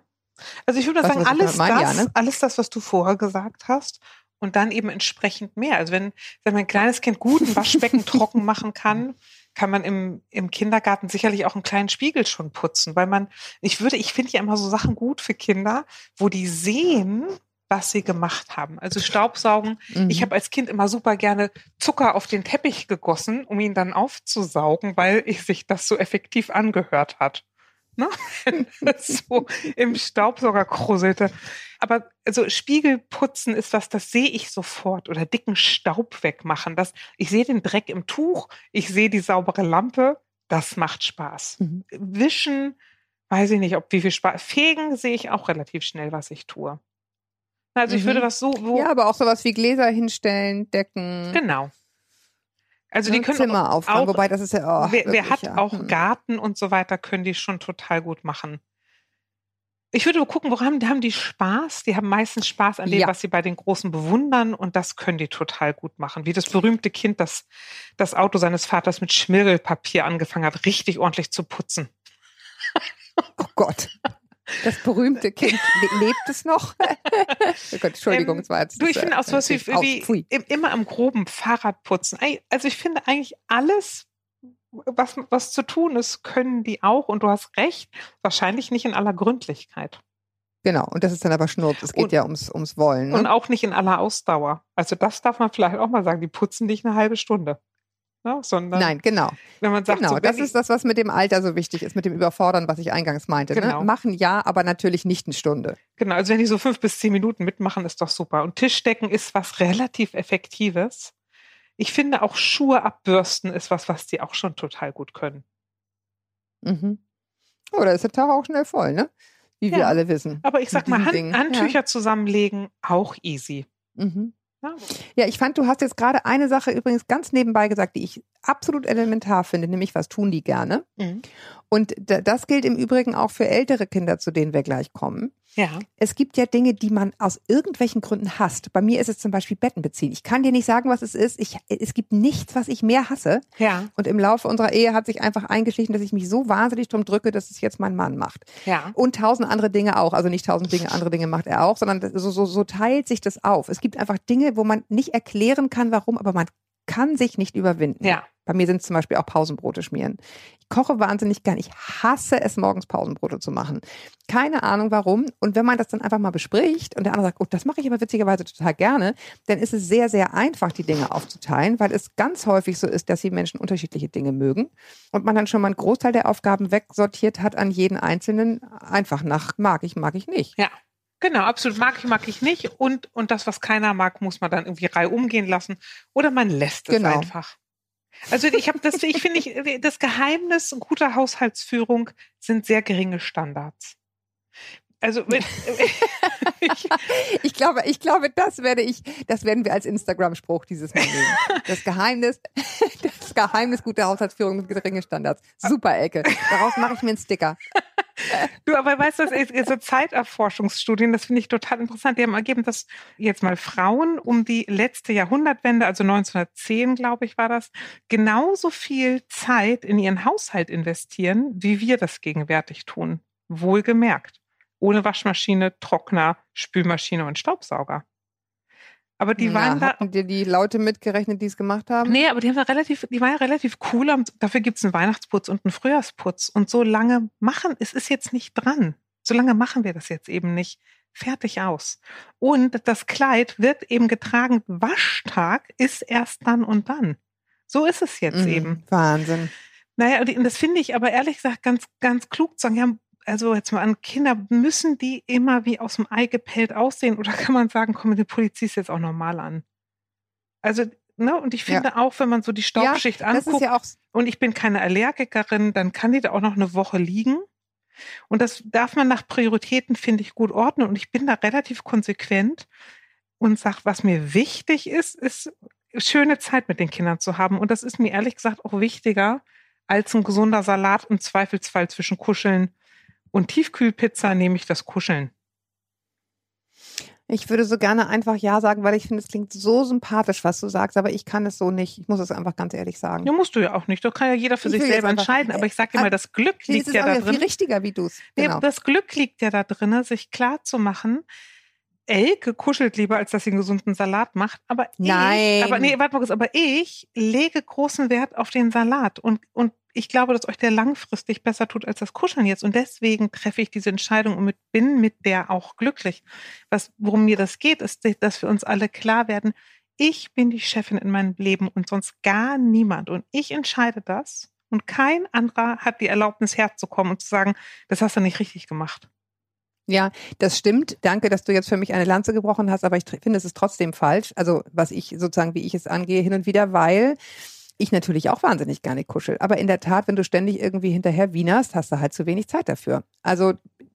S2: Also ich würde was, sagen, alles das, ja, ne? alles das, was du vorher gesagt hast, und dann eben entsprechend mehr. Also wenn, wenn mein kleines Kind gut ein Waschbecken trocken machen kann, kann man im, im Kindergarten sicherlich auch einen kleinen Spiegel schon putzen, weil man, ich würde, ich finde ja immer so Sachen gut für Kinder, wo die sehen, was sie gemacht haben. Also Staubsaugen. Mhm. Ich habe als Kind immer super gerne Zucker auf den Teppich gegossen, um ihn dann aufzusaugen, weil ich sich das so effektiv angehört hat ne? so im Staubsauger krusselte. Aber also Spiegelputzen ist was, das sehe ich sofort oder dicken Staub wegmachen. Das, ich sehe den Dreck im Tuch, ich sehe die saubere Lampe, das macht Spaß. Mhm. Wischen, weiß ich nicht, ob wie viel Spaß. Fegen sehe ich auch relativ schnell, was ich tue. Also mhm. ich würde so,
S5: so. Ja, aber auch sowas wie Gläser hinstellen, Decken.
S2: Genau. Also die können
S5: Zimmer auch, wobei das ist ja
S2: oh, wer, wer hat ja. auch hm. Garten und so weiter, können die schon total gut machen. Ich würde gucken, woran haben die Spaß? Die haben meistens Spaß an dem, ja. was sie bei den Großen bewundern und das können die total gut machen. Wie das berühmte Kind, das das Auto seines Vaters mit Schmirgelpapier angefangen hat, richtig ordentlich zu putzen.
S5: Oh Gott. Das berühmte Kind, lebt es noch? oh Gott, Entschuldigung,
S2: ähm, es war jetzt. Du, ich finde auch so was wie, wie immer am groben Fahrradputzen. Also ich finde eigentlich alles, was, was zu tun ist, können die auch. Und du hast recht, wahrscheinlich nicht in aller Gründlichkeit.
S5: Genau, und das ist dann aber Schnurz. Es geht und, ja ums, ums Wollen.
S2: Ne? Und auch nicht in aller Ausdauer. Also das darf man vielleicht auch mal sagen. Die putzen dich eine halbe Stunde ne? sondern
S5: Nein, genau.
S2: Wenn man sagt,
S5: genau, so, das ist das, was mit dem Alter so wichtig ist, mit dem Überfordern, was ich eingangs meinte. Ne? Genau. Ne? Machen ja, aber natürlich nicht eine Stunde.
S2: Genau, also wenn die so fünf bis zehn Minuten mitmachen, ist doch super. Und Tischdecken ist was relativ Effektives. Ich finde auch Schuhe abbürsten ist was, was die auch schon total gut können.
S5: Mhm. Oh, da ist der Tag auch schnell voll, ne? Wie ja. wir alle wissen.
S2: Aber ich sag mal, Hand, Handtücher ja. zusammenlegen, auch easy. Mhm.
S5: Ja, ich fand, du hast jetzt gerade eine Sache übrigens ganz nebenbei gesagt, die ich absolut elementar finde, nämlich was tun die gerne. Mhm. Und das gilt im Übrigen auch für ältere Kinder, zu denen wir gleich kommen.
S2: Ja.
S5: Es gibt ja Dinge, die man aus irgendwelchen Gründen hasst. Bei mir ist es zum Beispiel Betten beziehen. Ich kann dir nicht sagen, was es ist. Ich, es gibt nichts, was ich mehr hasse.
S2: Ja.
S5: Und im Laufe unserer Ehe hat sich einfach eingeschlichen, dass ich mich so wahnsinnig drum drücke, dass es jetzt mein Mann macht.
S2: Ja.
S5: Und tausend andere Dinge auch. Also nicht tausend Dinge, andere Dinge macht er auch, sondern so, so, so teilt sich das auf. Es gibt einfach Dinge, wo man nicht erklären kann, warum, aber man kann sich nicht überwinden.
S2: Ja.
S5: Bei mir sind es zum Beispiel auch Pausenbrote schmieren. Ich koche wahnsinnig gern. Ich hasse es, morgens Pausenbrote zu machen. Keine Ahnung warum. Und wenn man das dann einfach mal bespricht und der andere sagt, oh, das mache ich aber witzigerweise total gerne, dann ist es sehr, sehr einfach, die Dinge aufzuteilen, weil es ganz häufig so ist, dass die Menschen unterschiedliche Dinge mögen und man dann schon mal einen Großteil der Aufgaben wegsortiert hat an jeden Einzelnen, einfach nach mag ich, mag ich nicht.
S2: Ja. Genau, absolut. Mag ich, mag ich nicht. Und, und das, was keiner mag, muss man dann irgendwie rei umgehen lassen. Oder man lässt es genau. einfach. Also ich habe das, ich finde, ich, das Geheimnis guter Haushaltsführung sind sehr geringe Standards. Also
S5: ich, ich, glaube, ich glaube, das werde ich, das werden wir als Instagram-Spruch dieses Mal nehmen. Das Geheimnis, das Geheimnis guter Haushaltsführung mit geringen Standards. Super Ecke. Daraus mache ich mir einen Sticker.
S2: Du, aber weißt du, so Zeiterforschungsstudien, das finde ich total interessant. Die haben ergeben, dass jetzt mal Frauen um die letzte Jahrhundertwende, also 1910, glaube ich, war das, genauso viel Zeit in ihren Haushalt investieren, wie wir das gegenwärtig tun. Wohlgemerkt. Ohne Waschmaschine, Trockner, Spülmaschine und Staubsauger. Aber die Na, waren da.
S5: Hatten dir die Laute mitgerechnet, die es gemacht haben?
S2: Nee, aber die haben relativ, die waren ja relativ cool. Dafür gibt es einen Weihnachtsputz und einen Frühjahrsputz. Und so lange machen, es ist jetzt nicht dran. So lange machen wir das jetzt eben nicht. Fertig aus. Und das Kleid wird eben getragen. Waschtag ist erst dann und dann. So ist es jetzt mhm, eben.
S5: Wahnsinn.
S2: Naja, und das finde ich aber ehrlich gesagt ganz, ganz klug zu sagen, ja, also jetzt mal an Kinder, müssen die immer wie aus dem Ei gepellt aussehen oder kann man sagen, komm, die Polizei ist jetzt auch normal an? Also, ne, und ich finde ja. auch, wenn man so die Staubschicht ja, anguckt ja und ich bin keine Allergikerin, dann kann die da auch noch eine Woche liegen. Und das darf man nach Prioritäten, finde ich, gut ordnen. Und ich bin da relativ konsequent und sage, was mir wichtig ist, ist schöne Zeit mit den Kindern zu haben. Und das ist mir ehrlich gesagt auch wichtiger als ein gesunder Salat im Zweifelsfall zwischen Kuscheln und Tiefkühlpizza nehme ich das Kuscheln.
S5: Ich würde so gerne einfach Ja sagen, weil ich finde, es klingt so sympathisch, was du sagst, aber ich kann es so nicht. Ich muss es einfach ganz ehrlich sagen.
S2: Ja, musst du ja auch nicht. Da kann ja jeder für ich sich selber entscheiden. Aber ich sage dir mal, das Glück liegt ja da drin.
S5: Viel richtiger, wie du es.
S2: Genau. Das Glück liegt ja da drin, sich klar zu machen, Elke kuschelt lieber, als dass sie einen gesunden Salat macht. Aber
S5: Nein.
S2: ich, aber nee, warte mal aber ich lege großen Wert auf den Salat und, und ich glaube, dass euch der langfristig besser tut als das Kuscheln jetzt. Und deswegen treffe ich diese Entscheidung und mit, bin mit der auch glücklich. Was, worum mir das geht, ist, dass wir uns alle klar werden, ich bin die Chefin in meinem Leben und sonst gar niemand. Und ich entscheide das. Und kein anderer hat die Erlaubnis herzukommen und zu sagen, das hast du nicht richtig gemacht.
S5: Ja, das stimmt. Danke, dass du jetzt für mich eine Lanze gebrochen hast, aber ich finde, es ist trotzdem falsch. Also, was ich sozusagen, wie ich es angehe, hin und wieder, weil ich natürlich auch wahnsinnig gerne kuschel. Aber in der Tat, wenn du ständig irgendwie hinterher wienerst, hast du halt zu wenig Zeit dafür. Also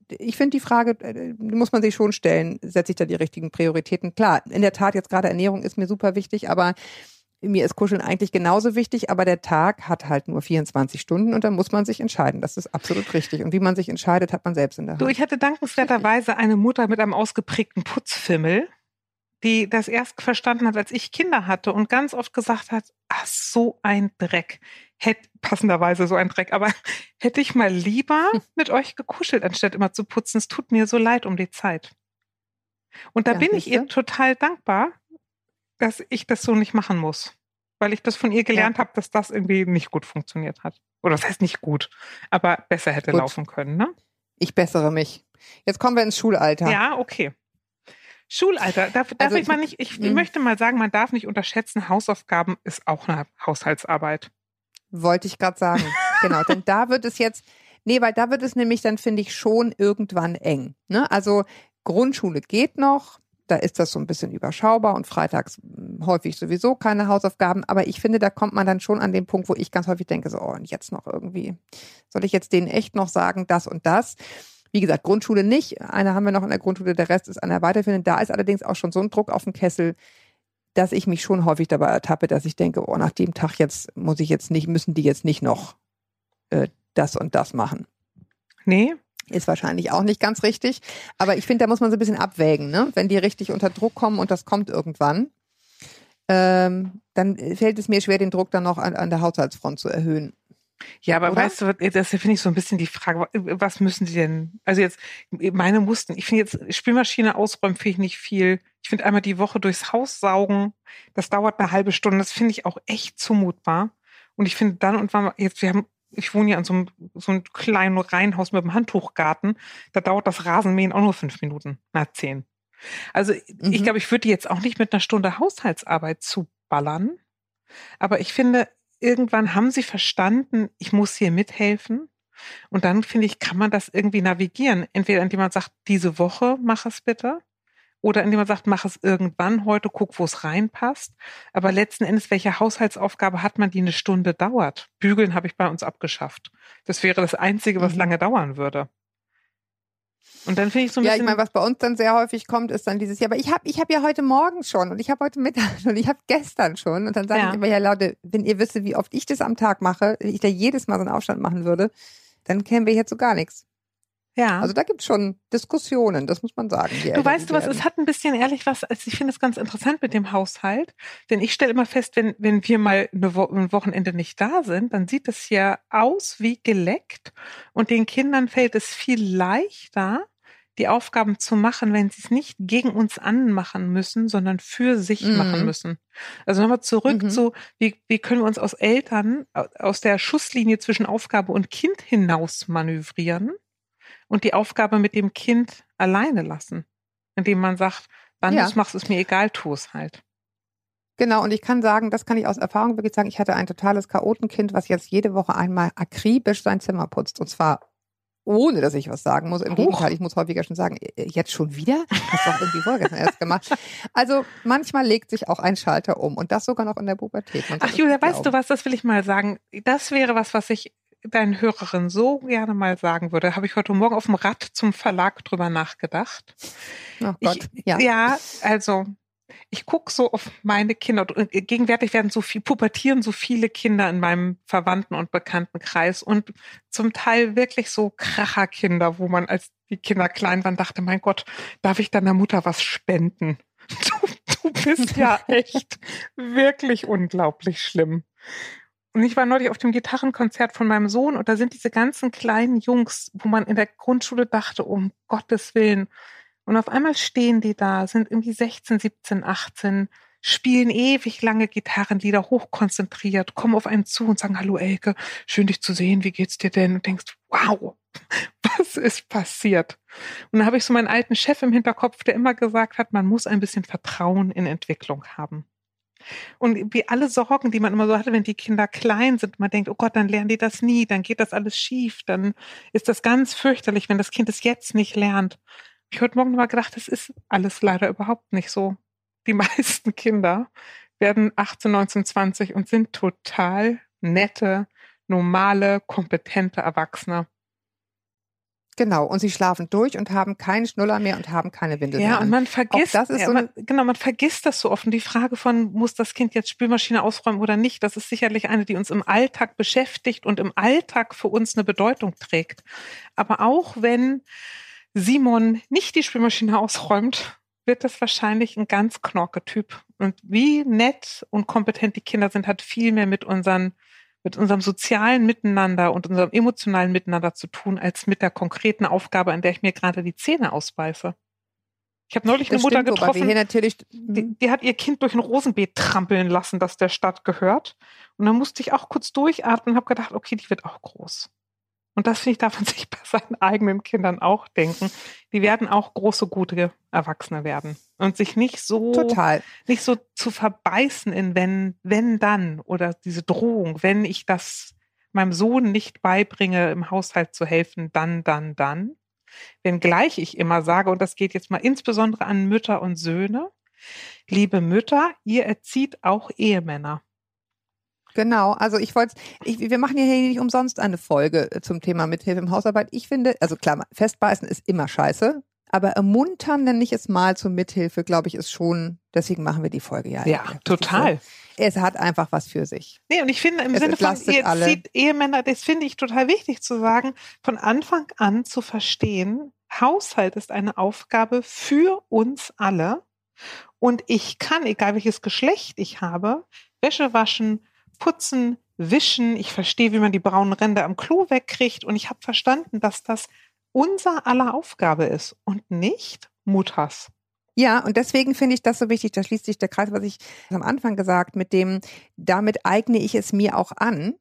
S5: ich finde die Frage, äh, muss man sich schon stellen, setze ich da die richtigen Prioritäten? Klar, in der Tat, jetzt gerade Ernährung ist mir super wichtig, aber mir ist Kuscheln eigentlich genauso wichtig, aber der Tag hat halt nur 24 Stunden und dann muss man sich entscheiden. Das ist absolut richtig. Und wie man sich entscheidet, hat man selbst in der Hand.
S2: Du, ich hatte dankenswerterweise eine Mutter mit einem ausgeprägten Putzfimmel die das erst verstanden hat, als ich Kinder hatte und ganz oft gesagt hat, ach, so ein Dreck. Hätte passenderweise so ein Dreck, aber hätte ich mal lieber hm. mit euch gekuschelt, anstatt immer zu putzen. Es tut mir so leid um die Zeit. Und da ja, bin ich ihr total dankbar, dass ich das so nicht machen muss. Weil ich das von ihr gelernt ja. habe, dass das irgendwie nicht gut funktioniert hat. Oder das heißt nicht gut, aber besser hätte gut. laufen können, ne?
S5: Ich bessere mich. Jetzt kommen wir ins Schulalter.
S2: Ja, okay. Schulalter, darf, darf also, ich mal nicht, ich, ich möchte mal sagen, man darf nicht unterschätzen, Hausaufgaben ist auch eine Haushaltsarbeit.
S5: Wollte ich gerade sagen. genau, denn da wird es jetzt, nee, weil da wird es nämlich dann, finde ich, schon irgendwann eng. Ne? Also Grundschule geht noch, da ist das so ein bisschen überschaubar und freitags hm, häufig sowieso keine Hausaufgaben. Aber ich finde, da kommt man dann schon an den Punkt, wo ich ganz häufig denke, so, oh, und jetzt noch irgendwie, soll ich jetzt denen echt noch sagen, das und das? Wie gesagt, Grundschule nicht. Eine haben wir noch in der Grundschule, der Rest ist an der Weiterführenden. Da ist allerdings auch schon so ein Druck auf den Kessel, dass ich mich schon häufig dabei ertappe, dass ich denke, oh, nach dem Tag jetzt muss ich jetzt nicht, müssen die jetzt nicht noch äh, das und das machen.
S2: Nee.
S5: Ist wahrscheinlich auch nicht ganz richtig. Aber ich finde, da muss man so ein bisschen abwägen, ne? Wenn die richtig unter Druck kommen und das kommt irgendwann, ähm, dann fällt es mir schwer, den Druck dann noch an, an der Haushaltsfront zu erhöhen.
S2: Ja, aber Oder? weißt du, das finde ich so ein bisschen die Frage, was müssen die denn? Also jetzt, meine mussten, ich finde jetzt Spülmaschine ausräumen, finde ich nicht viel. Ich finde einmal die Woche durchs Haus saugen, das dauert eine halbe Stunde, das finde ich auch echt zumutbar. Und ich finde dann und wann, jetzt, wir haben, ich wohne ja in so einem, so einem kleinen Reihenhaus mit einem Handtuchgarten, da dauert das Rasenmähen auch nur fünf Minuten, na zehn. Also mhm. ich glaube, ich würde jetzt auch nicht mit einer Stunde Haushaltsarbeit zuballern. Aber ich finde, irgendwann haben sie verstanden, ich muss hier mithelfen. Und dann finde ich, kann man das irgendwie navigieren. Entweder indem man sagt, diese Woche mach es bitte. Oder indem man sagt, mach es irgendwann heute, guck, wo es reinpasst. Aber letzten Endes, welche Haushaltsaufgabe hat man, die eine Stunde dauert? Bügeln habe ich bei uns abgeschafft. Das wäre das Einzige, was mhm. lange dauern würde. Und dann finde ich so ein
S5: ja,
S2: bisschen.
S5: Ja, ich meine, was bei uns dann sehr häufig kommt, ist dann dieses Jahr, aber ich habe ich hab ja heute Morgen schon und ich habe heute Mittag schon, ich habe gestern schon. Und dann sage ja. ich immer, ja Leute, wenn ihr wisst, wie oft ich das am Tag mache, ich da jedes Mal so einen Aufstand machen würde, dann kennen wir jetzt so gar nichts. Ja. Also da gibt es schon Diskussionen, das muss man sagen.
S2: Du weißt du was, es hat ein bisschen ehrlich was, also ich finde es ganz interessant mit dem Haushalt, denn ich stelle immer fest, wenn, wenn wir mal Wo ein Wochenende nicht da sind, dann sieht es ja aus wie geleckt und den Kindern fällt es viel leichter, die Aufgaben zu machen, wenn sie es nicht gegen uns anmachen müssen, sondern für sich mhm. machen müssen. Also nochmal zurück mhm. zu, wie, wie können wir uns aus Eltern aus der Schusslinie zwischen Aufgabe und Kind hinaus manövrieren und die Aufgabe mit dem Kind alleine lassen, indem man sagt, wann ja. du es machst, ist mir egal, tu es halt.
S5: Genau, und ich kann sagen, das kann ich aus Erfahrung wirklich sagen, ich hatte ein totales Chaotenkind, was jetzt jede Woche einmal akribisch sein Zimmer putzt. Und zwar ohne, dass ich was sagen muss. Im Huch. Gegenteil, ich muss häufiger schon sagen, jetzt schon wieder? Hast du doch irgendwie vorgestern erst gemacht. Also manchmal legt sich auch ein Schalter um und das sogar noch in der Pubertät.
S2: Ach Julia, weißt du was, das will ich mal sagen. Das wäre was, was ich deinen Hörerinnen so gerne mal sagen würde. Habe ich heute Morgen auf dem Rad zum Verlag drüber nachgedacht.
S5: Oh Gott,
S2: ich, ja. Ja, also ich gucke so auf meine Kinder und äh, gegenwärtig werden so viel, pubertieren so viele Kinder in meinem Verwandten- und Bekanntenkreis und zum Teil wirklich so Kracherkinder, wo man als die Kinder klein waren, dachte, mein Gott, darf ich deiner Mutter was spenden? Du, du bist ja echt wirklich unglaublich schlimm. Und ich war neulich auf dem Gitarrenkonzert von meinem Sohn und da sind diese ganzen kleinen Jungs, wo man in der Grundschule dachte, um Gottes Willen, und auf einmal stehen die da, sind irgendwie 16, 17, 18, spielen ewig lange Gitarrenlieder, hochkonzentriert, kommen auf einen zu und sagen, hallo Elke, schön dich zu sehen, wie geht's dir denn? Und denkst, wow, was ist passiert? Und da habe ich so meinen alten Chef im Hinterkopf, der immer gesagt hat, man muss ein bisschen Vertrauen in Entwicklung haben. Und wie alle Sorgen, die man immer so hatte, wenn die Kinder klein sind, man denkt, oh Gott, dann lernen die das nie, dann geht das alles schief, dann ist das ganz fürchterlich, wenn das Kind es jetzt nicht lernt ich heute Morgen mal gedacht, das ist alles leider überhaupt nicht so. Die meisten Kinder werden 18, 19, 20 und sind total nette, normale, kompetente Erwachsene.
S5: Genau, und sie schlafen durch und haben keinen Schnuller mehr und haben keine Windel
S2: ja,
S5: mehr.
S2: Ja, und man vergisst,
S5: das ist
S2: ja,
S5: so
S2: man, genau, man vergisst das so oft. Und die Frage von, muss das Kind jetzt Spülmaschine ausräumen oder nicht, das ist sicherlich eine, die uns im Alltag beschäftigt und im Alltag für uns eine Bedeutung trägt. Aber auch wenn Simon nicht die Spülmaschine ausräumt, wird das wahrscheinlich ein ganz Knorke-Typ. Und wie nett und kompetent die Kinder sind, hat viel mehr mit unseren mit unserem sozialen Miteinander und unserem emotionalen Miteinander zu tun, als mit der konkreten Aufgabe, an der ich mir gerade die Zähne ausbeiße. Ich habe neulich das eine Mutter stimmt, getroffen, die, mhm. die, hat ihr Kind durch ein Rosenbeet trampeln lassen, das der Stadt gehört. Und dann musste ich auch kurz durchatmen und habe gedacht, okay, die wird auch groß. Und das finde ich, darf man sich bei seinen eigenen Kindern auch denken. Die werden auch große, gute Erwachsene werden. Und sich nicht so,
S5: Total.
S2: nicht so zu verbeißen in wenn, wenn dann oder diese Drohung, wenn ich das meinem Sohn nicht beibringe, im Haushalt zu helfen, dann, dann, dann. Wenngleich ich immer sage, und das geht jetzt mal insbesondere an Mütter und Söhne, liebe Mütter, ihr erzieht auch Ehemänner.
S5: Genau, also ich wollte, wir machen ja hier nicht umsonst eine Folge äh, zum Thema Mithilfe im Hausarbeit. Ich finde, also klar, festbeißen ist immer scheiße, aber ermuntern, nenne ich es mal zur Mithilfe, glaube ich, ist schon, deswegen machen wir die Folge ja.
S2: Ja, total.
S5: Es hat einfach was für sich.
S2: Nee, und ich finde im es Sinne von, ihr alle. zieht Ehemänner, das finde ich total wichtig zu sagen, von Anfang an zu verstehen, Haushalt ist eine Aufgabe für uns alle. Und ich kann, egal welches Geschlecht ich habe, Wäsche waschen, putzen, wischen. Ich verstehe, wie man die braunen Ränder am Klo wegkriegt. Und ich habe verstanden, dass das unser aller Aufgabe ist und nicht Mutters.
S5: Ja, und deswegen finde ich das so wichtig, da schließt sich der Kreis, was ich am Anfang gesagt, mit dem, damit eigne ich es mir auch an.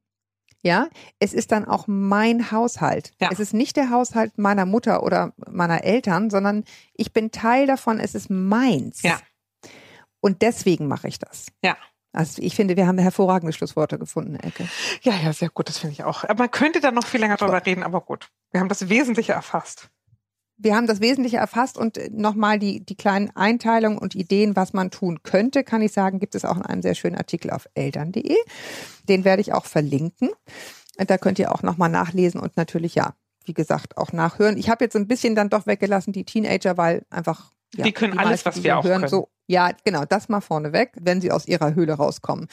S5: Ja, es ist dann auch mein Haushalt. Ja. Es ist nicht der Haushalt meiner Mutter oder meiner Eltern, sondern ich bin Teil davon, es ist meins.
S2: Ja.
S5: Und deswegen mache ich das.
S2: Ja.
S5: Also ich finde, wir haben hervorragende Schlussworte gefunden, Ecke.
S2: Ja, ja, sehr gut, das finde ich auch. Aber man könnte da noch viel länger drüber reden, aber gut. Wir haben das Wesentliche erfasst.
S5: Wir haben das Wesentliche erfasst und nochmal die, die kleinen Einteilungen und Ideen, was man tun könnte, kann ich sagen, gibt es auch in einem sehr schönen Artikel auf eltern.de. Den werde ich auch verlinken. Da könnt ihr auch nochmal nachlesen und natürlich, ja, wie gesagt, auch nachhören. Ich habe jetzt ein bisschen dann doch weggelassen, die Teenager, weil einfach
S2: ja, die können die alles, was wir auch hören, können.
S5: So, ja, genau, das mal vorneweg, wenn sie aus ihrer Höhle rauskommen.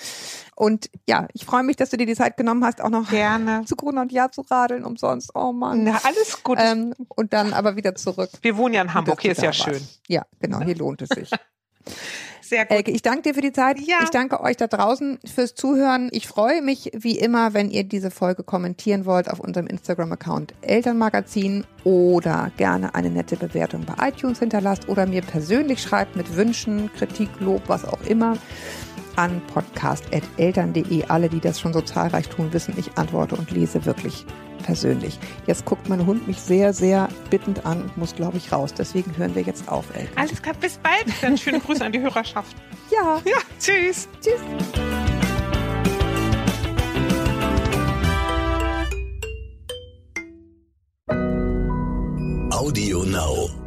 S5: Und ja, ich freue mich, dass du dir die Zeit genommen hast, auch noch
S2: Gerne.
S5: zu Grün und Ja zu radeln umsonst. Oh Mann.
S2: Na, alles gut.
S5: Ähm, und dann aber wieder zurück.
S2: Wir wohnen ja in Hamburg, hier ist ja warst. schön.
S5: Ja, genau, hier lohnt es sich.
S2: Sehr gut.
S5: Elke, ich danke dir für die Zeit. Ja. Ich danke euch da draußen fürs Zuhören. Ich freue mich wie immer, wenn ihr diese Folge kommentieren wollt auf unserem Instagram-Account Elternmagazin oder gerne eine nette Bewertung bei iTunes hinterlasst oder mir persönlich schreibt mit Wünschen, Kritik, Lob, was auch immer an podcast.eltern.de. Alle, die das schon so zahlreich tun, wissen, ich antworte und lese wirklich persönlich. Jetzt guckt mein Hund mich sehr, sehr bittend an und muss, glaube ich, raus. Deswegen hören wir jetzt auf, Elke.
S2: Alles klar, bis bald. Dann schöne Grüße an die Hörerschaft.
S5: Ja.
S2: Ja, tschüss. Tschüss.
S1: Audio Now.